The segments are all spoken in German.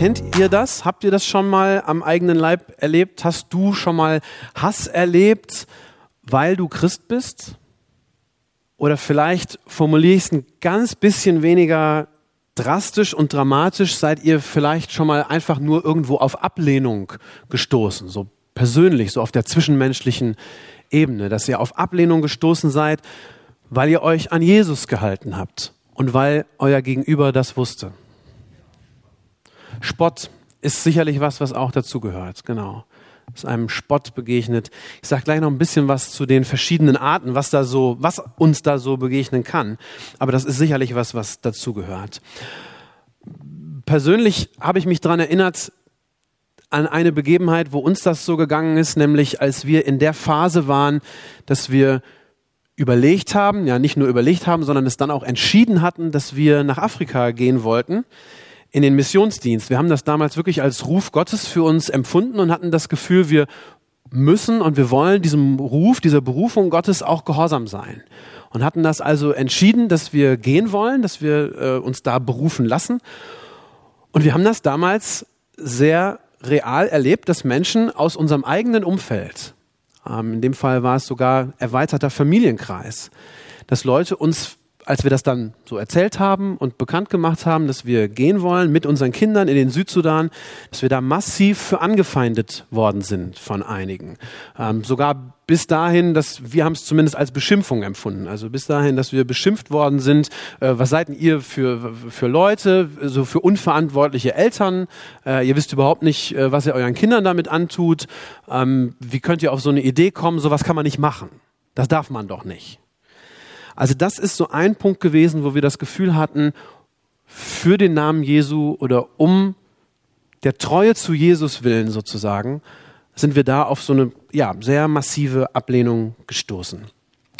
Kennt ihr das? Habt ihr das schon mal am eigenen Leib erlebt? Hast du schon mal Hass erlebt, weil du Christ bist? Oder vielleicht formuliere ich es ein ganz bisschen weniger drastisch und dramatisch. Seid ihr vielleicht schon mal einfach nur irgendwo auf Ablehnung gestoßen? So persönlich, so auf der zwischenmenschlichen Ebene, dass ihr auf Ablehnung gestoßen seid, weil ihr euch an Jesus gehalten habt und weil euer Gegenüber das wusste. Spott ist sicherlich was, was auch dazugehört, genau. Ist einem Spott begegnet. Ich sage gleich noch ein bisschen was zu den verschiedenen Arten, was da so, was uns da so begegnen kann. Aber das ist sicherlich was, was dazugehört. Persönlich habe ich mich daran erinnert, an eine Begebenheit, wo uns das so gegangen ist, nämlich als wir in der Phase waren, dass wir überlegt haben, ja nicht nur überlegt haben, sondern es dann auch entschieden hatten, dass wir nach Afrika gehen wollten in den Missionsdienst. Wir haben das damals wirklich als Ruf Gottes für uns empfunden und hatten das Gefühl, wir müssen und wir wollen diesem Ruf, dieser Berufung Gottes auch gehorsam sein. Und hatten das also entschieden, dass wir gehen wollen, dass wir äh, uns da berufen lassen. Und wir haben das damals sehr real erlebt, dass Menschen aus unserem eigenen Umfeld, ähm, in dem Fall war es sogar erweiterter Familienkreis, dass Leute uns als wir das dann so erzählt haben und bekannt gemacht haben, dass wir gehen wollen mit unseren Kindern in den Südsudan, dass wir da massiv für angefeindet worden sind von einigen. Ähm, sogar bis dahin, dass wir haben es zumindest als Beschimpfung empfunden. Also bis dahin, dass wir beschimpft worden sind. Äh, was seid ihr für, für Leute, so für unverantwortliche Eltern? Äh, ihr wisst überhaupt nicht, äh, was ihr euren Kindern damit antut. Ähm, wie könnt ihr auf so eine Idee kommen? Sowas kann man nicht machen. Das darf man doch nicht. Also das ist so ein Punkt gewesen, wo wir das Gefühl hatten, für den Namen Jesu oder um der Treue zu Jesus willen sozusagen, sind wir da auf so eine ja, sehr massive Ablehnung gestoßen.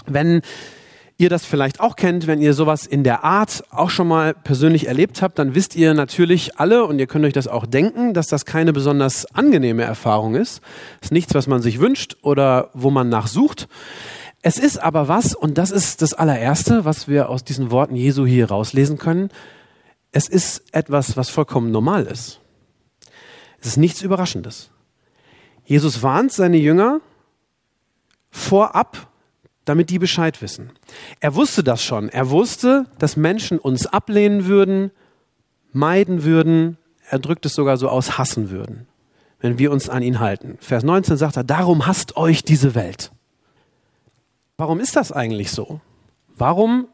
Wenn ihr das vielleicht auch kennt, wenn ihr sowas in der Art auch schon mal persönlich erlebt habt, dann wisst ihr natürlich alle und ihr könnt euch das auch denken, dass das keine besonders angenehme Erfahrung ist. Ist nichts, was man sich wünscht oder wo man nachsucht. Es ist aber was, und das ist das allererste, was wir aus diesen Worten Jesu hier rauslesen können. Es ist etwas, was vollkommen normal ist. Es ist nichts Überraschendes. Jesus warnt seine Jünger vorab, damit die Bescheid wissen. Er wusste das schon. Er wusste, dass Menschen uns ablehnen würden, meiden würden, er drückt es sogar so aus, hassen würden, wenn wir uns an ihn halten. Vers 19 sagt er, darum hasst euch diese Welt. Warum ist das eigentlich so? Warum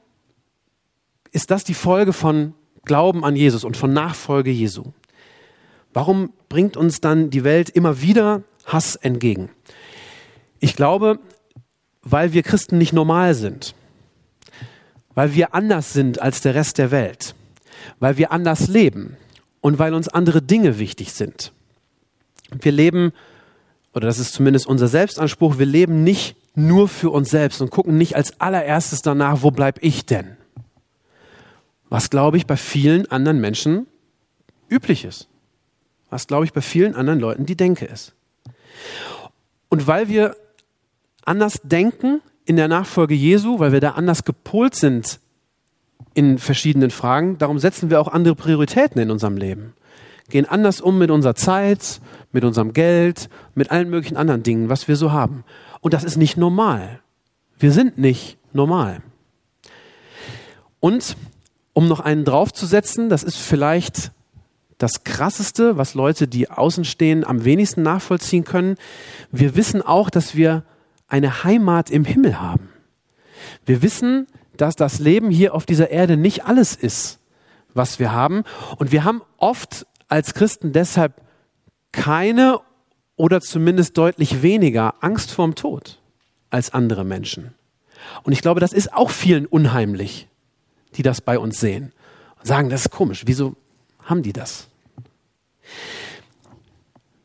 ist das die Folge von Glauben an Jesus und von Nachfolge Jesu? Warum bringt uns dann die Welt immer wieder Hass entgegen? Ich glaube, weil wir Christen nicht normal sind, weil wir anders sind als der Rest der Welt, weil wir anders leben und weil uns andere Dinge wichtig sind. Wir leben, oder das ist zumindest unser Selbstanspruch, wir leben nicht nur für uns selbst und gucken nicht als allererstes danach, wo bleib ich denn? Was, glaube ich, bei vielen anderen Menschen üblich ist. Was, glaube ich, bei vielen anderen Leuten die Denke ist. Und weil wir anders denken in der Nachfolge Jesu, weil wir da anders gepolt sind in verschiedenen Fragen, darum setzen wir auch andere Prioritäten in unserem Leben. Gehen anders um mit unserer Zeit, mit unserem Geld, mit allen möglichen anderen Dingen, was wir so haben. Und das ist nicht normal. Wir sind nicht normal. Und um noch einen draufzusetzen, das ist vielleicht das Krasseste, was Leute, die außen stehen, am wenigsten nachvollziehen können. Wir wissen auch, dass wir eine Heimat im Himmel haben. Wir wissen, dass das Leben hier auf dieser Erde nicht alles ist, was wir haben. Und wir haben oft als Christen deshalb keine oder zumindest deutlich weniger Angst vorm Tod als andere Menschen. Und ich glaube, das ist auch vielen unheimlich, die das bei uns sehen und sagen, das ist komisch, wieso haben die das?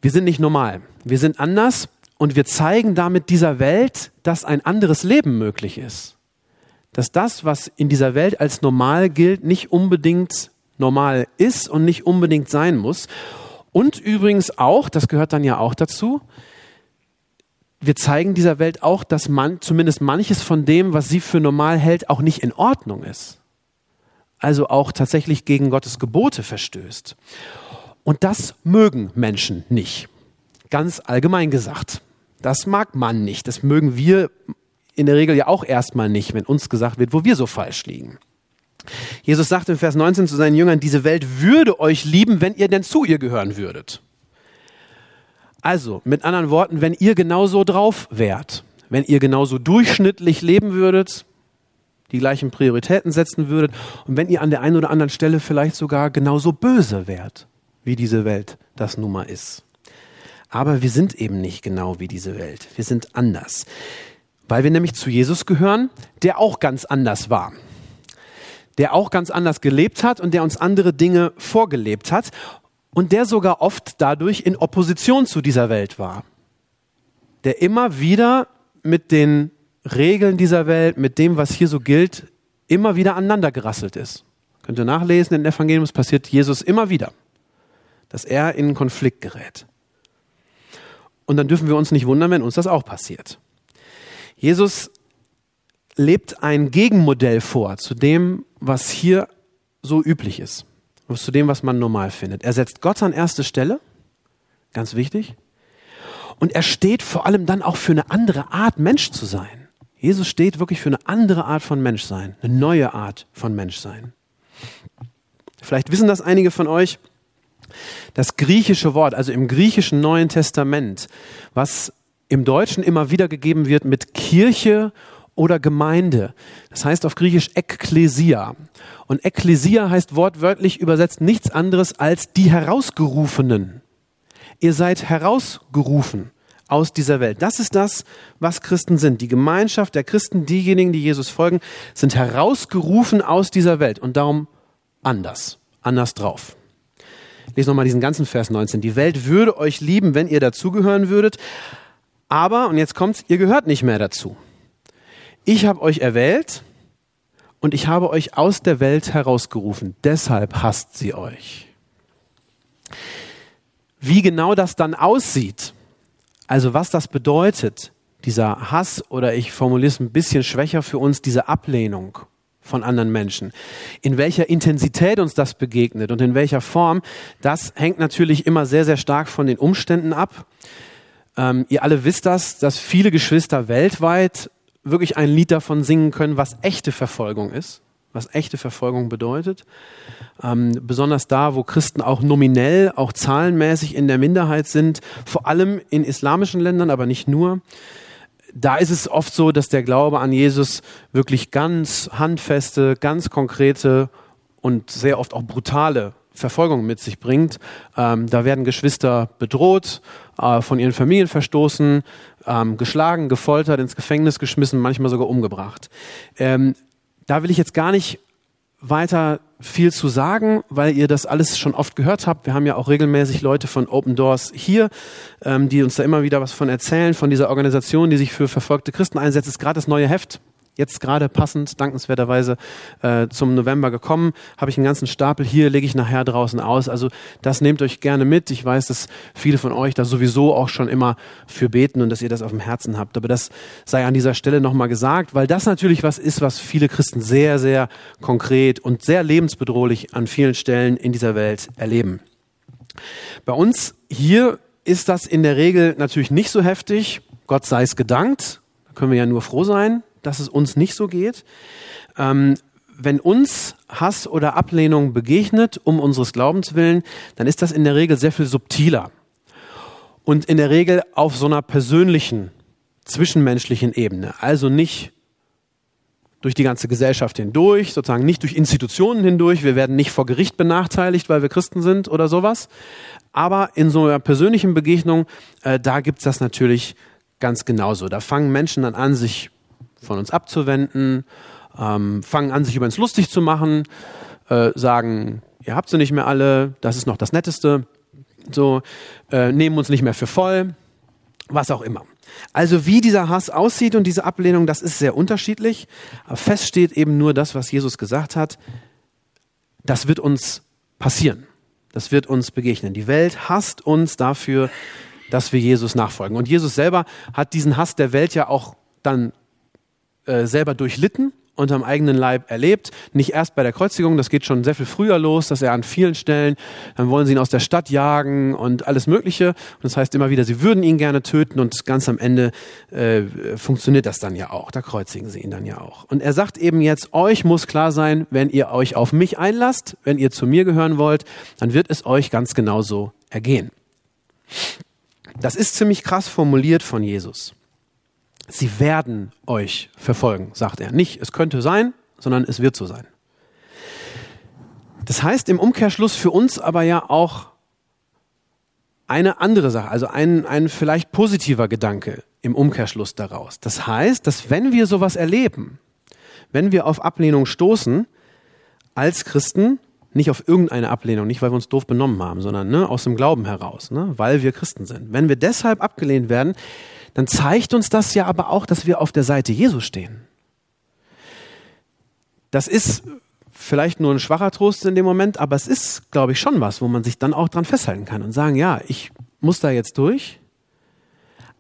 Wir sind nicht normal. Wir sind anders und wir zeigen damit dieser Welt, dass ein anderes Leben möglich ist. Dass das, was in dieser Welt als normal gilt, nicht unbedingt normal ist und nicht unbedingt sein muss. Und übrigens auch, das gehört dann ja auch dazu, wir zeigen dieser Welt auch, dass man zumindest manches von dem, was sie für normal hält, auch nicht in Ordnung ist. Also auch tatsächlich gegen Gottes Gebote verstößt. Und das mögen Menschen nicht. Ganz allgemein gesagt. Das mag man nicht. Das mögen wir in der Regel ja auch erstmal nicht, wenn uns gesagt wird, wo wir so falsch liegen. Jesus sagt in Vers 19 zu seinen Jüngern, diese Welt würde euch lieben, wenn ihr denn zu ihr gehören würdet. Also, mit anderen Worten, wenn ihr genauso drauf wärt, wenn ihr genauso durchschnittlich leben würdet, die gleichen Prioritäten setzen würdet und wenn ihr an der einen oder anderen Stelle vielleicht sogar genauso böse wärt, wie diese Welt das nun mal ist. Aber wir sind eben nicht genau wie diese Welt. Wir sind anders. Weil wir nämlich zu Jesus gehören, der auch ganz anders war. Der auch ganz anders gelebt hat und der uns andere Dinge vorgelebt hat und der sogar oft dadurch in Opposition zu dieser Welt war. Der immer wieder mit den Regeln dieser Welt, mit dem, was hier so gilt, immer wieder aneinander gerasselt ist. Könnt ihr nachlesen, in den Evangelium, passiert Jesus immer wieder, dass er in Konflikt gerät. Und dann dürfen wir uns nicht wundern, wenn uns das auch passiert. Jesus lebt ein Gegenmodell vor zu dem, was hier so üblich ist zu dem, was man normal findet. Er setzt Gott an erste Stelle, ganz wichtig. Und er steht vor allem dann auch für eine andere Art, Mensch zu sein. Jesus steht wirklich für eine andere Art von Menschsein, eine neue Art von Menschsein. Vielleicht wissen das einige von euch. Das griechische Wort, also im griechischen Neuen Testament, was im Deutschen immer wieder gegeben wird mit Kirche oder Gemeinde. Das heißt auf Griechisch Ekklesia. Und Ekklesia heißt wortwörtlich übersetzt nichts anderes als die Herausgerufenen. Ihr seid herausgerufen aus dieser Welt. Das ist das, was Christen sind. Die Gemeinschaft der Christen, diejenigen, die Jesus folgen, sind herausgerufen aus dieser Welt und darum anders, anders drauf. Ich lese nochmal diesen ganzen Vers 19. Die Welt würde euch lieben, wenn ihr dazugehören würdet. Aber, und jetzt kommt's, ihr gehört nicht mehr dazu ich habe euch erwählt und ich habe euch aus der Welt herausgerufen. Deshalb hasst sie euch. Wie genau das dann aussieht, also was das bedeutet, dieser Hass oder ich formuliere es ein bisschen schwächer für uns, diese Ablehnung von anderen Menschen. In welcher Intensität uns das begegnet und in welcher Form, das hängt natürlich immer sehr, sehr stark von den Umständen ab. Ähm, ihr alle wisst das, dass viele Geschwister weltweit wirklich ein Lied davon singen können, was echte Verfolgung ist, was echte Verfolgung bedeutet. Ähm, besonders da, wo Christen auch nominell, auch zahlenmäßig in der Minderheit sind, vor allem in islamischen Ländern, aber nicht nur. Da ist es oft so, dass der Glaube an Jesus wirklich ganz handfeste, ganz konkrete und sehr oft auch brutale Verfolgung mit sich bringt. Ähm, da werden Geschwister bedroht, äh, von ihren Familien verstoßen, ähm, geschlagen, gefoltert, ins Gefängnis geschmissen, manchmal sogar umgebracht. Ähm, da will ich jetzt gar nicht weiter viel zu sagen, weil ihr das alles schon oft gehört habt. Wir haben ja auch regelmäßig Leute von Open Doors hier, ähm, die uns da immer wieder was von erzählen, von dieser Organisation, die sich für verfolgte Christen einsetzt. Das ist gerade das neue Heft jetzt gerade passend, dankenswerterweise äh, zum November gekommen, habe ich einen ganzen Stapel hier, lege ich nachher draußen aus. Also das nehmt euch gerne mit. Ich weiß, dass viele von euch da sowieso auch schon immer für beten und dass ihr das auf dem Herzen habt. Aber das sei an dieser Stelle nochmal gesagt, weil das natürlich was ist, was viele Christen sehr, sehr konkret und sehr lebensbedrohlich an vielen Stellen in dieser Welt erleben. Bei uns hier ist das in der Regel natürlich nicht so heftig. Gott sei es gedankt. Da können wir ja nur froh sein dass es uns nicht so geht. Ähm, wenn uns Hass oder Ablehnung begegnet, um unseres Glaubens willen, dann ist das in der Regel sehr viel subtiler. Und in der Regel auf so einer persönlichen, zwischenmenschlichen Ebene. Also nicht durch die ganze Gesellschaft hindurch, sozusagen nicht durch Institutionen hindurch. Wir werden nicht vor Gericht benachteiligt, weil wir Christen sind oder sowas. Aber in so einer persönlichen Begegnung, äh, da gibt's das natürlich ganz genauso. Da fangen Menschen dann an, sich von uns abzuwenden, ähm, fangen an, sich über uns lustig zu machen, äh, sagen, ihr habt sie nicht mehr alle, das ist noch das Netteste. so äh, nehmen uns nicht mehr für voll, was auch immer. Also wie dieser Hass aussieht und diese Ablehnung, das ist sehr unterschiedlich. Aber fest steht eben nur das, was Jesus gesagt hat. Das wird uns passieren. Das wird uns begegnen. Die Welt hasst uns dafür, dass wir Jesus nachfolgen. Und Jesus selber hat diesen Hass der Welt ja auch dann äh, selber durchlitten unterm eigenen Leib erlebt. Nicht erst bei der Kreuzigung, das geht schon sehr viel früher los, dass er an vielen Stellen, dann wollen sie ihn aus der Stadt jagen und alles Mögliche. Und das heißt immer wieder, sie würden ihn gerne töten und ganz am Ende äh, funktioniert das dann ja auch. Da kreuzigen sie ihn dann ja auch. Und er sagt eben jetzt, euch muss klar sein, wenn ihr euch auf mich einlasst, wenn ihr zu mir gehören wollt, dann wird es euch ganz genauso ergehen. Das ist ziemlich krass formuliert von Jesus. Sie werden euch verfolgen, sagt er. Nicht, es könnte sein, sondern es wird so sein. Das heißt im Umkehrschluss für uns aber ja auch eine andere Sache, also ein, ein vielleicht positiver Gedanke im Umkehrschluss daraus. Das heißt, dass wenn wir sowas erleben, wenn wir auf Ablehnung stoßen, als Christen, nicht auf irgendeine Ablehnung, nicht weil wir uns doof benommen haben, sondern ne, aus dem Glauben heraus, ne, weil wir Christen sind. Wenn wir deshalb abgelehnt werden, dann zeigt uns das ja aber auch, dass wir auf der Seite Jesu stehen. Das ist vielleicht nur ein schwacher Trost in dem Moment, aber es ist, glaube ich, schon was, wo man sich dann auch dran festhalten kann und sagen, ja, ich muss da jetzt durch,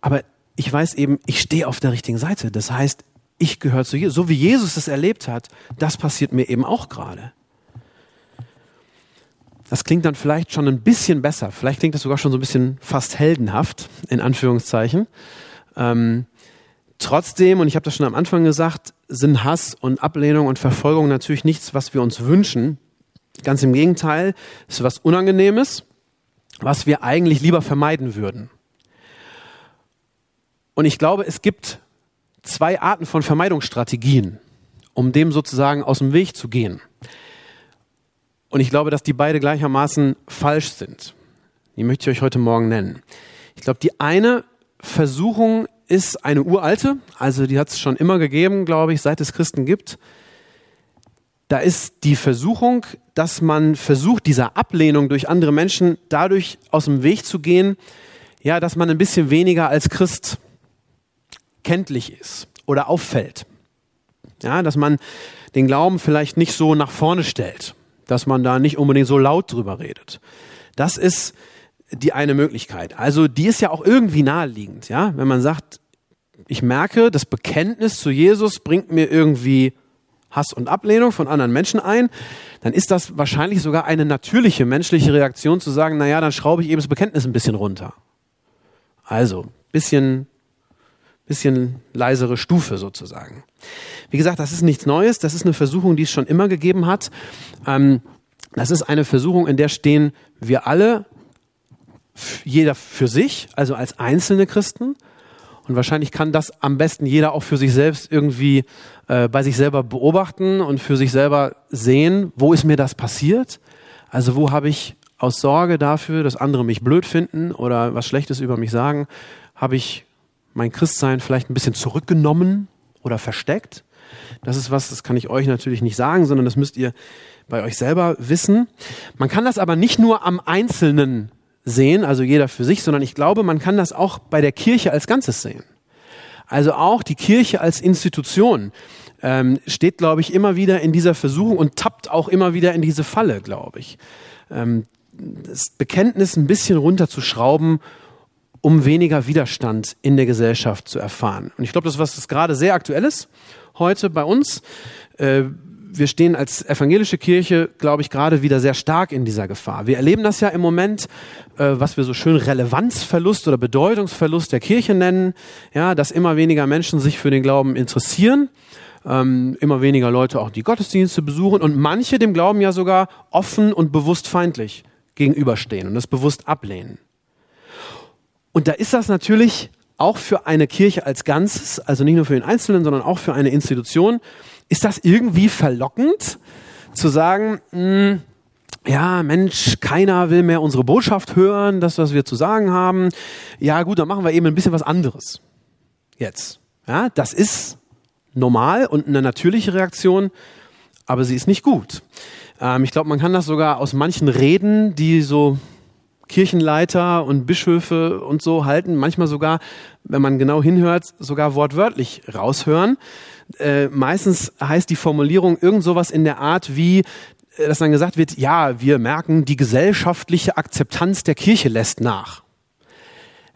aber ich weiß eben, ich stehe auf der richtigen Seite. Das heißt, ich gehöre zu Jesus. So wie Jesus es erlebt hat, das passiert mir eben auch gerade. Das klingt dann vielleicht schon ein bisschen besser. Vielleicht klingt das sogar schon so ein bisschen fast heldenhaft, in Anführungszeichen. Ähm, trotzdem, und ich habe das schon am Anfang gesagt, sind Hass und Ablehnung und Verfolgung natürlich nichts, was wir uns wünschen. Ganz im Gegenteil, es ist was Unangenehmes, was wir eigentlich lieber vermeiden würden. Und ich glaube, es gibt zwei Arten von Vermeidungsstrategien, um dem sozusagen aus dem Weg zu gehen. Und ich glaube, dass die beide gleichermaßen falsch sind. Die möchte ich euch heute Morgen nennen. Ich glaube, die eine Versuchung ist eine uralte, also die hat es schon immer gegeben, glaube ich, seit es Christen gibt. Da ist die Versuchung, dass man versucht, dieser Ablehnung durch andere Menschen dadurch aus dem Weg zu gehen, ja, dass man ein bisschen weniger als Christ kenntlich ist oder auffällt. Ja, dass man den Glauben vielleicht nicht so nach vorne stellt dass man da nicht unbedingt so laut drüber redet. Das ist die eine Möglichkeit. Also die ist ja auch irgendwie naheliegend, ja, wenn man sagt, ich merke, das Bekenntnis zu Jesus bringt mir irgendwie Hass und Ablehnung von anderen Menschen ein, dann ist das wahrscheinlich sogar eine natürliche menschliche Reaktion zu sagen, naja, dann schraube ich eben das Bekenntnis ein bisschen runter. Also, bisschen bisschen leisere Stufe sozusagen. Wie gesagt, das ist nichts Neues, das ist eine Versuchung, die es schon immer gegeben hat. Ähm, das ist eine Versuchung, in der stehen wir alle, jeder für sich, also als einzelne Christen. Und wahrscheinlich kann das am besten jeder auch für sich selbst irgendwie äh, bei sich selber beobachten und für sich selber sehen, wo ist mir das passiert? Also wo habe ich aus Sorge dafür, dass andere mich blöd finden oder was Schlechtes über mich sagen, habe ich mein Christsein vielleicht ein bisschen zurückgenommen oder versteckt. Das ist was, das kann ich euch natürlich nicht sagen, sondern das müsst ihr bei euch selber wissen. Man kann das aber nicht nur am Einzelnen sehen, also jeder für sich, sondern ich glaube, man kann das auch bei der Kirche als Ganzes sehen. Also auch die Kirche als Institution ähm, steht, glaube ich, immer wieder in dieser Versuchung und tappt auch immer wieder in diese Falle, glaube ich. Ähm, das Bekenntnis ein bisschen runterzuschrauben um weniger Widerstand in der Gesellschaft zu erfahren. Und ich glaube, das ist was das gerade sehr aktuell ist heute bei uns. Äh, wir stehen als evangelische Kirche, glaube ich, gerade wieder sehr stark in dieser Gefahr. Wir erleben das ja im Moment, äh, was wir so schön Relevanzverlust oder Bedeutungsverlust der Kirche nennen, ja, dass immer weniger Menschen sich für den Glauben interessieren, ähm, immer weniger Leute auch die Gottesdienste besuchen und manche dem Glauben ja sogar offen und bewusst feindlich gegenüberstehen und das bewusst ablehnen. Und da ist das natürlich auch für eine Kirche als Ganzes, also nicht nur für den Einzelnen, sondern auch für eine Institution, ist das irgendwie verlockend zu sagen, mh, hm, ja, Mensch, keiner will mehr unsere Botschaft hören, das, was wir zu sagen haben. Ja, gut, dann machen wir eben ein bisschen was anderes. Jetzt. Ja, das ist normal und eine natürliche Reaktion, aber sie ist nicht gut. Ähm, ich glaube, man kann das sogar aus manchen Reden, die so Kirchenleiter und Bischöfe und so halten, manchmal sogar, wenn man genau hinhört, sogar wortwörtlich raushören. Äh, meistens heißt die Formulierung irgend sowas in der Art wie, äh, dass dann gesagt wird, ja, wir merken, die gesellschaftliche Akzeptanz der Kirche lässt nach.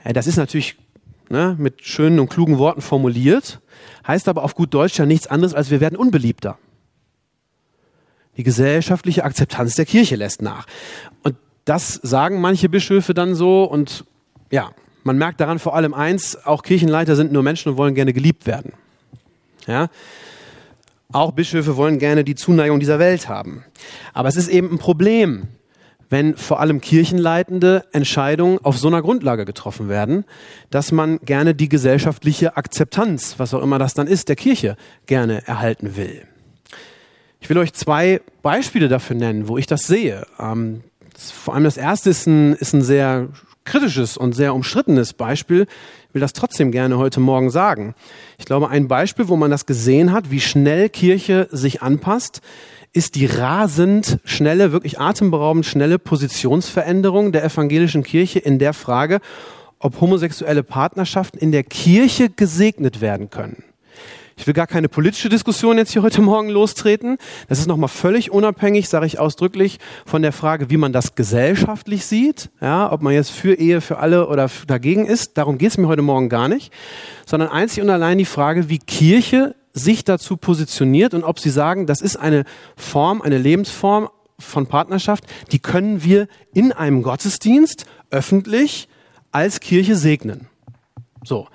Äh, das ist natürlich ne, mit schönen und klugen Worten formuliert, heißt aber auf gut Deutsch ja nichts anderes, als wir werden unbeliebter. Die gesellschaftliche Akzeptanz der Kirche lässt nach. Und das sagen manche Bischöfe dann so und ja, man merkt daran vor allem eins, auch Kirchenleiter sind nur Menschen und wollen gerne geliebt werden. Ja? Auch Bischöfe wollen gerne die Zuneigung dieser Welt haben. Aber es ist eben ein Problem, wenn vor allem kirchenleitende Entscheidungen auf so einer Grundlage getroffen werden, dass man gerne die gesellschaftliche Akzeptanz, was auch immer das dann ist, der Kirche gerne erhalten will. Ich will euch zwei Beispiele dafür nennen, wo ich das sehe. Ähm, das, vor allem das erste ist ein, ist ein sehr kritisches und sehr umstrittenes Beispiel. Ich will das trotzdem gerne heute Morgen sagen. Ich glaube, ein Beispiel, wo man das gesehen hat, wie schnell Kirche sich anpasst, ist die rasend schnelle, wirklich atemberaubend schnelle Positionsveränderung der evangelischen Kirche in der Frage, ob homosexuelle Partnerschaften in der Kirche gesegnet werden können. Ich will gar keine politische Diskussion jetzt hier heute Morgen lostreten. Das ist nochmal völlig unabhängig, sage ich ausdrücklich, von der Frage, wie man das gesellschaftlich sieht. Ja, ob man jetzt für Ehe für alle oder dagegen ist. Darum geht es mir heute Morgen gar nicht. Sondern einzig und allein die Frage, wie Kirche sich dazu positioniert und ob sie sagen, das ist eine Form, eine Lebensform von Partnerschaft, die können wir in einem Gottesdienst öffentlich als Kirche segnen. So.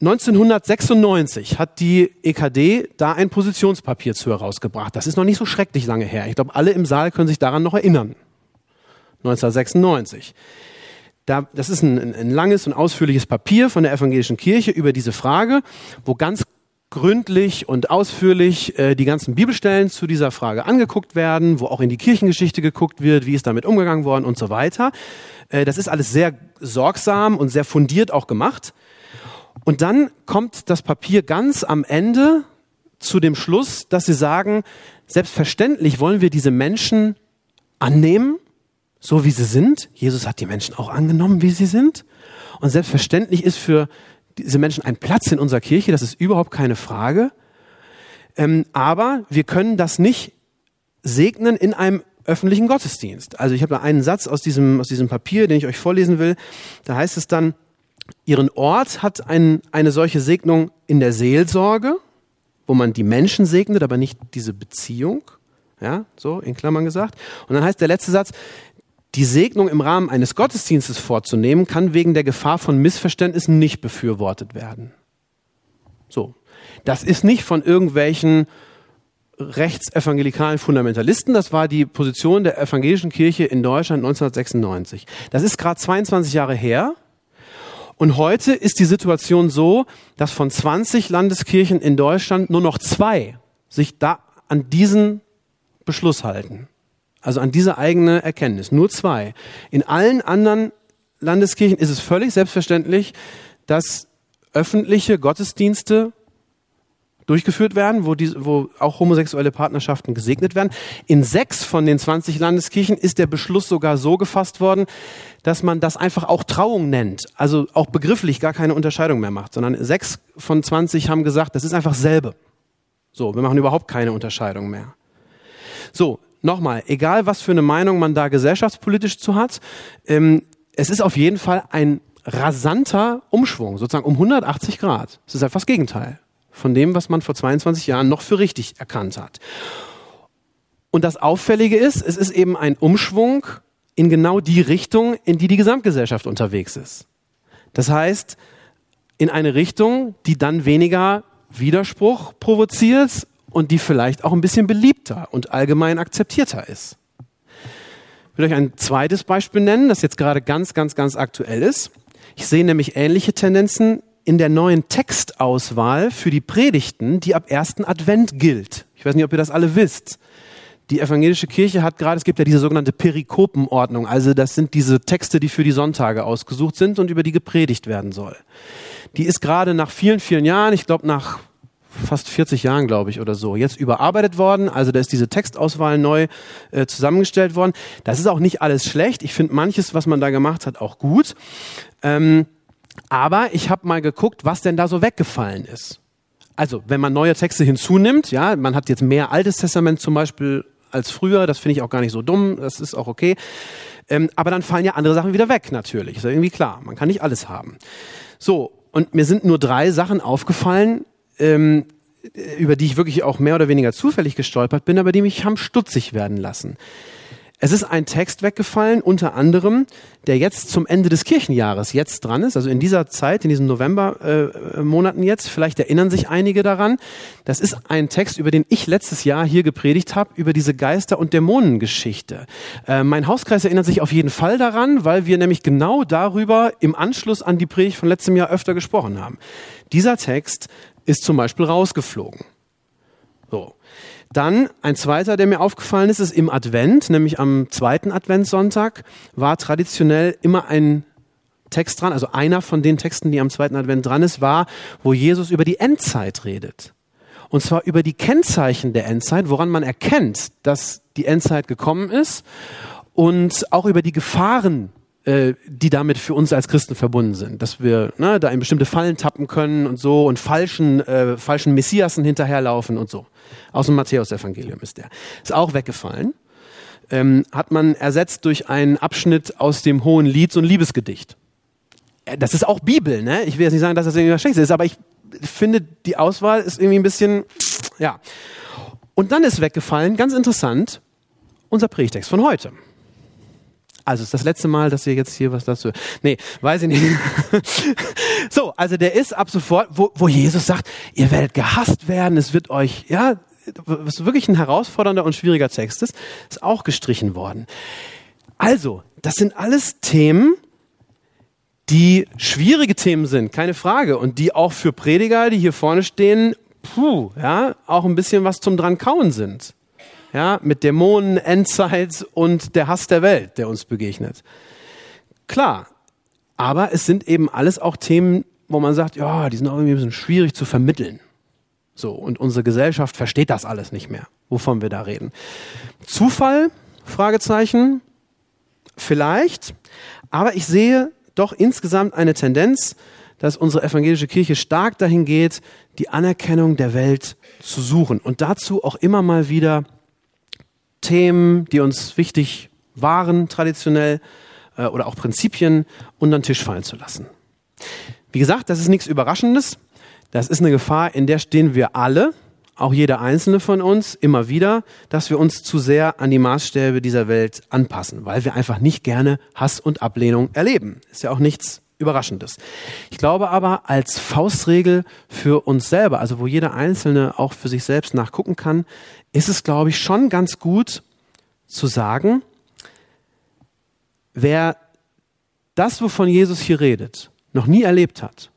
1996 hat die EKD da ein Positionspapier zu herausgebracht. Das ist noch nicht so schrecklich lange her. Ich glaube, alle im Saal können sich daran noch erinnern. 1996. Da, das ist ein, ein langes und ausführliches Papier von der evangelischen Kirche über diese Frage, wo ganz gründlich und ausführlich äh, die ganzen Bibelstellen zu dieser Frage angeguckt werden, wo auch in die Kirchengeschichte geguckt wird, wie ist damit umgegangen worden und so weiter. Äh, das ist alles sehr sorgsam und sehr fundiert auch gemacht. Und dann kommt das Papier ganz am Ende zu dem Schluss, dass sie sagen, selbstverständlich wollen wir diese Menschen annehmen, so wie sie sind. Jesus hat die Menschen auch angenommen, wie sie sind. Und selbstverständlich ist für diese Menschen ein Platz in unserer Kirche, das ist überhaupt keine Frage. Ähm, aber wir können das nicht segnen in einem öffentlichen Gottesdienst. Also ich habe da einen Satz aus diesem, aus diesem Papier, den ich euch vorlesen will. Da heißt es dann, Ihren Ort hat ein, eine solche Segnung in der Seelsorge, wo man die Menschen segnet, aber nicht diese Beziehung. Ja, so in Klammern gesagt. Und dann heißt der letzte Satz, die Segnung im Rahmen eines Gottesdienstes vorzunehmen, kann wegen der Gefahr von Missverständnissen nicht befürwortet werden. So. Das ist nicht von irgendwelchen rechtsevangelikalen Fundamentalisten. Das war die Position der evangelischen Kirche in Deutschland 1996. Das ist gerade 22 Jahre her. Und heute ist die Situation so, dass von 20 Landeskirchen in Deutschland nur noch zwei sich da an diesen Beschluss halten. Also an diese eigene Erkenntnis. Nur zwei. In allen anderen Landeskirchen ist es völlig selbstverständlich, dass öffentliche Gottesdienste durchgeführt werden, wo, die, wo auch homosexuelle Partnerschaften gesegnet werden. In sechs von den 20 Landeskirchen ist der Beschluss sogar so gefasst worden, dass man das einfach auch Trauung nennt. Also auch begrifflich gar keine Unterscheidung mehr macht, sondern sechs von 20 haben gesagt, das ist einfach selbe. So, wir machen überhaupt keine Unterscheidung mehr. So, nochmal, egal was für eine Meinung man da gesellschaftspolitisch zu hat, ähm, es ist auf jeden Fall ein rasanter Umschwung, sozusagen um 180 Grad. Es ist einfach das Gegenteil von dem, was man vor 22 Jahren noch für richtig erkannt hat. Und das Auffällige ist, es ist eben ein Umschwung in genau die Richtung, in die die Gesamtgesellschaft unterwegs ist. Das heißt, in eine Richtung, die dann weniger Widerspruch provoziert und die vielleicht auch ein bisschen beliebter und allgemein akzeptierter ist. Ich will euch ein zweites Beispiel nennen, das jetzt gerade ganz, ganz, ganz aktuell ist. Ich sehe nämlich ähnliche Tendenzen in der neuen Textauswahl für die Predigten, die ab ersten Advent gilt. Ich weiß nicht, ob ihr das alle wisst. Die evangelische Kirche hat gerade, es gibt ja diese sogenannte Perikopenordnung, also das sind diese Texte, die für die Sonntage ausgesucht sind und über die gepredigt werden soll. Die ist gerade nach vielen, vielen Jahren, ich glaube nach fast 40 Jahren, glaube ich, oder so, jetzt überarbeitet worden. Also da ist diese Textauswahl neu äh, zusammengestellt worden. Das ist auch nicht alles schlecht. Ich finde manches, was man da gemacht hat, auch gut. Ähm, aber ich habe mal geguckt, was denn da so weggefallen ist. Also, wenn man neue Texte hinzunimmt, ja, man hat jetzt mehr Altes Testament zum Beispiel als früher, das finde ich auch gar nicht so dumm, das ist auch okay. Ähm, aber dann fallen ja andere Sachen wieder weg, natürlich. Ist ja irgendwie klar. Man kann nicht alles haben. So, und mir sind nur drei Sachen aufgefallen, ähm, über die ich wirklich auch mehr oder weniger zufällig gestolpert bin, aber die mich haben stutzig werden lassen. Es ist ein Text weggefallen, unter anderem, der jetzt zum Ende des Kirchenjahres jetzt dran ist, also in dieser Zeit, in diesen Novembermonaten äh, jetzt, vielleicht erinnern sich einige daran. Das ist ein Text, über den ich letztes Jahr hier gepredigt habe, über diese Geister- und Dämonengeschichte. Äh, mein Hauskreis erinnert sich auf jeden Fall daran, weil wir nämlich genau darüber im Anschluss an die Predigt von letztem Jahr öfter gesprochen haben. Dieser Text ist zum Beispiel rausgeflogen. So. Dann ein zweiter, der mir aufgefallen ist, ist im Advent, nämlich am zweiten Adventssonntag, war traditionell immer ein Text dran, also einer von den Texten, die am zweiten Advent dran ist, war, wo Jesus über die Endzeit redet. Und zwar über die Kennzeichen der Endzeit, woran man erkennt, dass die Endzeit gekommen ist und auch über die Gefahren, äh, die damit für uns als Christen verbunden sind, dass wir ne, da in bestimmte Fallen tappen können und so und falschen, äh, falschen Messiasen hinterherlaufen und so. Aus dem Matthäusevangelium ist der. Ist auch weggefallen. Ähm, hat man ersetzt durch einen Abschnitt aus dem Hohen Lied, so ein Liebesgedicht. Äh, das ist auch Bibel, ne? Ich will jetzt nicht sagen, dass das irgendwie was Schlechtes ist, aber ich finde, die Auswahl ist irgendwie ein bisschen, ja. Und dann ist weggefallen, ganz interessant, unser Predigtext von heute. Also ist das letzte Mal, dass ihr jetzt hier was dazu. Nee, weiß ich nicht. so, also der ist ab sofort, wo, wo Jesus sagt, ihr werdet gehasst werden, es wird euch, ja, was wirklich ein herausfordernder und schwieriger Text ist, ist auch gestrichen worden. Also, das sind alles Themen, die schwierige Themen sind, keine Frage, und die auch für Prediger, die hier vorne stehen, puh, ja, auch ein bisschen was zum dran kauen sind ja, mit Dämonen, Endzeit und der Hass der Welt, der uns begegnet. Klar, aber es sind eben alles auch Themen, wo man sagt, ja, die sind auch irgendwie ein bisschen schwierig zu vermitteln. So, und unsere Gesellschaft versteht das alles nicht mehr, wovon wir da reden. Zufall? Fragezeichen. Vielleicht. Aber ich sehe doch insgesamt eine Tendenz, dass unsere evangelische Kirche stark dahin geht, die Anerkennung der Welt zu suchen und dazu auch immer mal wieder Themen, die uns wichtig waren, traditionell, äh, oder auch Prinzipien unter den Tisch fallen zu lassen. Wie gesagt, das ist nichts Überraschendes. Das ist eine Gefahr, in der stehen wir alle, auch jeder einzelne von uns, immer wieder, dass wir uns zu sehr an die Maßstäbe dieser Welt anpassen, weil wir einfach nicht gerne Hass und Ablehnung erleben. Ist ja auch nichts Überraschendes. Ich glaube aber, als Faustregel für uns selber, also wo jeder Einzelne auch für sich selbst nachgucken kann, ist es, glaube ich, schon ganz gut zu sagen, wer das, wovon Jesus hier redet, noch nie erlebt hat,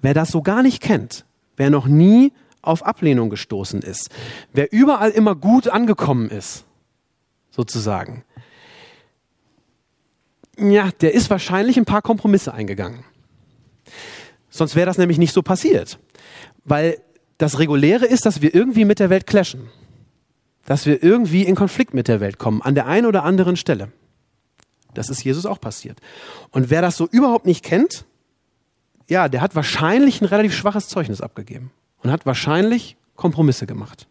wer das so gar nicht kennt, wer noch nie auf Ablehnung gestoßen ist, wer überall immer gut angekommen ist, sozusagen, ja, der ist wahrscheinlich ein paar Kompromisse eingegangen. Sonst wäre das nämlich nicht so passiert. Weil das Reguläre ist, dass wir irgendwie mit der Welt clashen. Dass wir irgendwie in Konflikt mit der Welt kommen, an der einen oder anderen Stelle. Das ist Jesus auch passiert. Und wer das so überhaupt nicht kennt, ja, der hat wahrscheinlich ein relativ schwaches Zeugnis abgegeben und hat wahrscheinlich Kompromisse gemacht.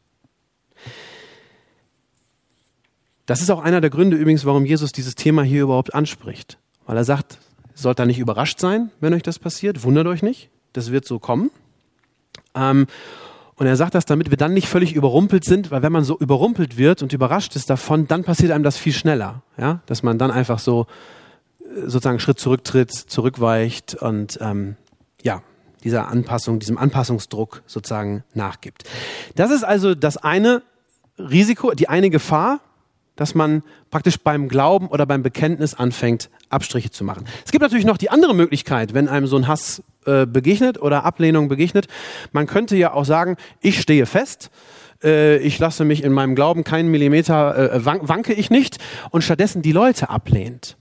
Das ist auch einer der Gründe übrigens, warum Jesus dieses Thema hier überhaupt anspricht. Weil er sagt, sollt da nicht überrascht sein, wenn euch das passiert, wundert euch nicht, das wird so kommen. Ähm, und er sagt das, damit wir dann nicht völlig überrumpelt sind, weil wenn man so überrumpelt wird und überrascht ist davon, dann passiert einem das viel schneller. Ja? Dass man dann einfach so äh, sozusagen Schritt zurücktritt, zurückweicht und ähm, ja, dieser Anpassung, diesem Anpassungsdruck sozusagen nachgibt. Das ist also das eine Risiko, die eine Gefahr, dass man praktisch beim Glauben oder beim Bekenntnis anfängt, Abstriche zu machen. Es gibt natürlich noch die andere Möglichkeit, wenn einem so ein Hass äh, begegnet oder Ablehnung begegnet. Man könnte ja auch sagen, ich stehe fest, äh, ich lasse mich in meinem Glauben keinen Millimeter, äh, wanke ich nicht und stattdessen die Leute ablehnt.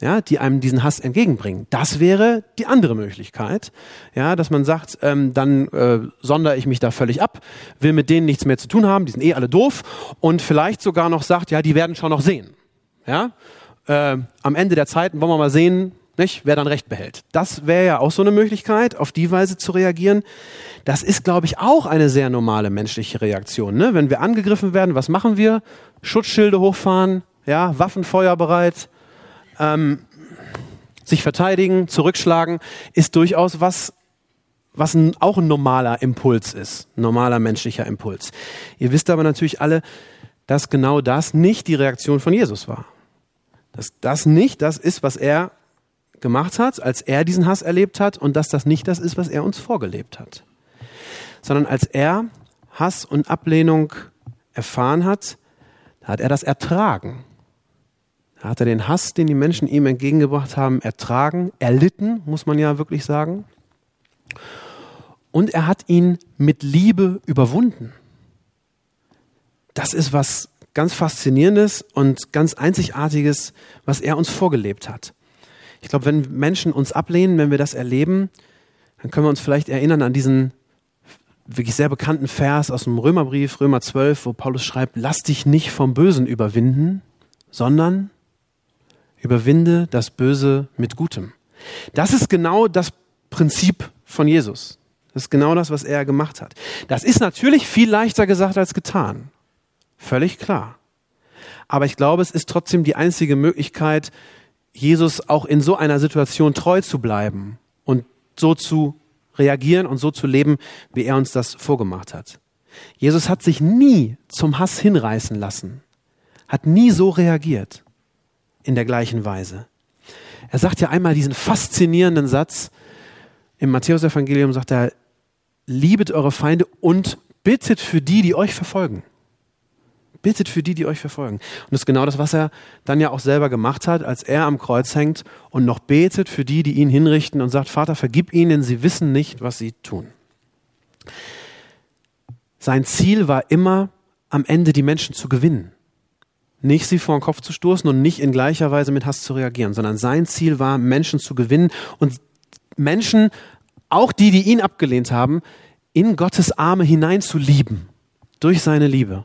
Ja, die einem diesen Hass entgegenbringen. Das wäre die andere Möglichkeit, ja, dass man sagt, ähm, dann äh, sondere ich mich da völlig ab, will mit denen nichts mehr zu tun haben, die sind eh alle doof und vielleicht sogar noch sagt, ja, die werden schon noch sehen. Ja, äh, am Ende der Zeiten wollen wir mal sehen, nicht, wer dann Recht behält. Das wäre ja auch so eine Möglichkeit, auf die Weise zu reagieren. Das ist, glaube ich, auch eine sehr normale menschliche Reaktion. Ne? Wenn wir angegriffen werden, was machen wir? Schutzschilde hochfahren, ja, Waffenfeuer bereit, ähm, sich verteidigen, zurückschlagen, ist durchaus was, was ein, auch ein normaler Impuls ist, normaler menschlicher Impuls. Ihr wisst aber natürlich alle, dass genau das nicht die Reaktion von Jesus war. Dass das nicht das ist, was er gemacht hat, als er diesen Hass erlebt hat und dass das nicht das ist, was er uns vorgelebt hat. Sondern als er Hass und Ablehnung erfahren hat, hat er das ertragen. Hat er den Hass, den die Menschen ihm entgegengebracht haben, ertragen, erlitten, muss man ja wirklich sagen. Und er hat ihn mit Liebe überwunden. Das ist was ganz Faszinierendes und ganz Einzigartiges, was er uns vorgelebt hat. Ich glaube, wenn Menschen uns ablehnen, wenn wir das erleben, dann können wir uns vielleicht erinnern an diesen wirklich sehr bekannten Vers aus dem Römerbrief, Römer 12, wo Paulus schreibt, lass dich nicht vom Bösen überwinden, sondern überwinde das Böse mit Gutem. Das ist genau das Prinzip von Jesus. Das ist genau das, was er gemacht hat. Das ist natürlich viel leichter gesagt als getan. Völlig klar. Aber ich glaube, es ist trotzdem die einzige Möglichkeit, Jesus auch in so einer Situation treu zu bleiben und so zu reagieren und so zu leben, wie er uns das vorgemacht hat. Jesus hat sich nie zum Hass hinreißen lassen, hat nie so reagiert in der gleichen Weise. Er sagt ja einmal diesen faszinierenden Satz, im Matthäusevangelium sagt er, liebet eure Feinde und bittet für die, die euch verfolgen. Bittet für die, die euch verfolgen. Und das ist genau das, was er dann ja auch selber gemacht hat, als er am Kreuz hängt und noch betet für die, die ihn hinrichten und sagt, Vater, vergib ihnen, sie wissen nicht, was sie tun. Sein Ziel war immer, am Ende die Menschen zu gewinnen. Nicht sie vor den Kopf zu stoßen und nicht in gleicher Weise mit Hass zu reagieren, sondern sein Ziel war, Menschen zu gewinnen und Menschen, auch die, die ihn abgelehnt haben, in Gottes Arme hinein zu lieben. Durch seine Liebe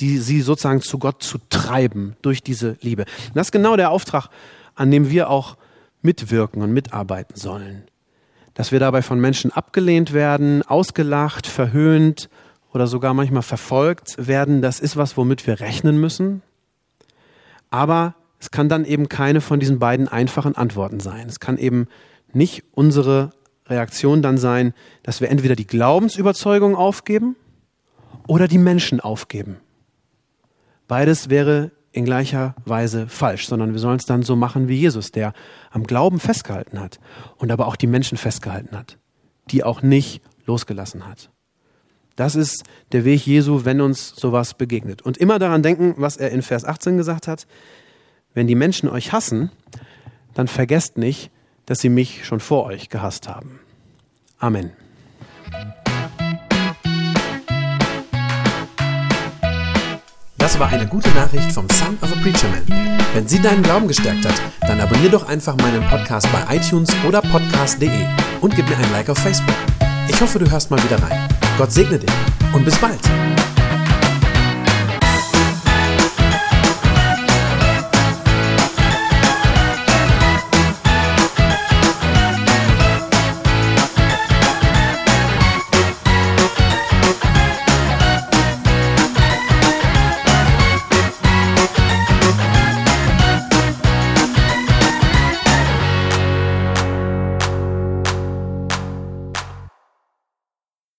die sie sozusagen zu Gott zu treiben durch diese Liebe. Und das ist genau der Auftrag, an dem wir auch mitwirken und mitarbeiten sollen. Dass wir dabei von Menschen abgelehnt werden, ausgelacht, verhöhnt oder sogar manchmal verfolgt werden, das ist was, womit wir rechnen müssen. Aber es kann dann eben keine von diesen beiden einfachen Antworten sein. Es kann eben nicht unsere Reaktion dann sein, dass wir entweder die Glaubensüberzeugung aufgeben oder die Menschen aufgeben. Beides wäre in gleicher Weise falsch, sondern wir sollen es dann so machen wie Jesus, der am Glauben festgehalten hat und aber auch die Menschen festgehalten hat, die auch nicht losgelassen hat. Das ist der Weg Jesu, wenn uns sowas begegnet. Und immer daran denken, was er in Vers 18 gesagt hat. Wenn die Menschen euch hassen, dann vergesst nicht, dass sie mich schon vor euch gehasst haben. Amen. Das war eine gute Nachricht vom Son of a Preacher Man. Wenn sie deinen Glauben gestärkt hat, dann abonniere doch einfach meinen Podcast bei iTunes oder podcast.de und gib mir ein Like auf Facebook. Ich hoffe, du hörst mal wieder rein. Gott segne dich und bis bald.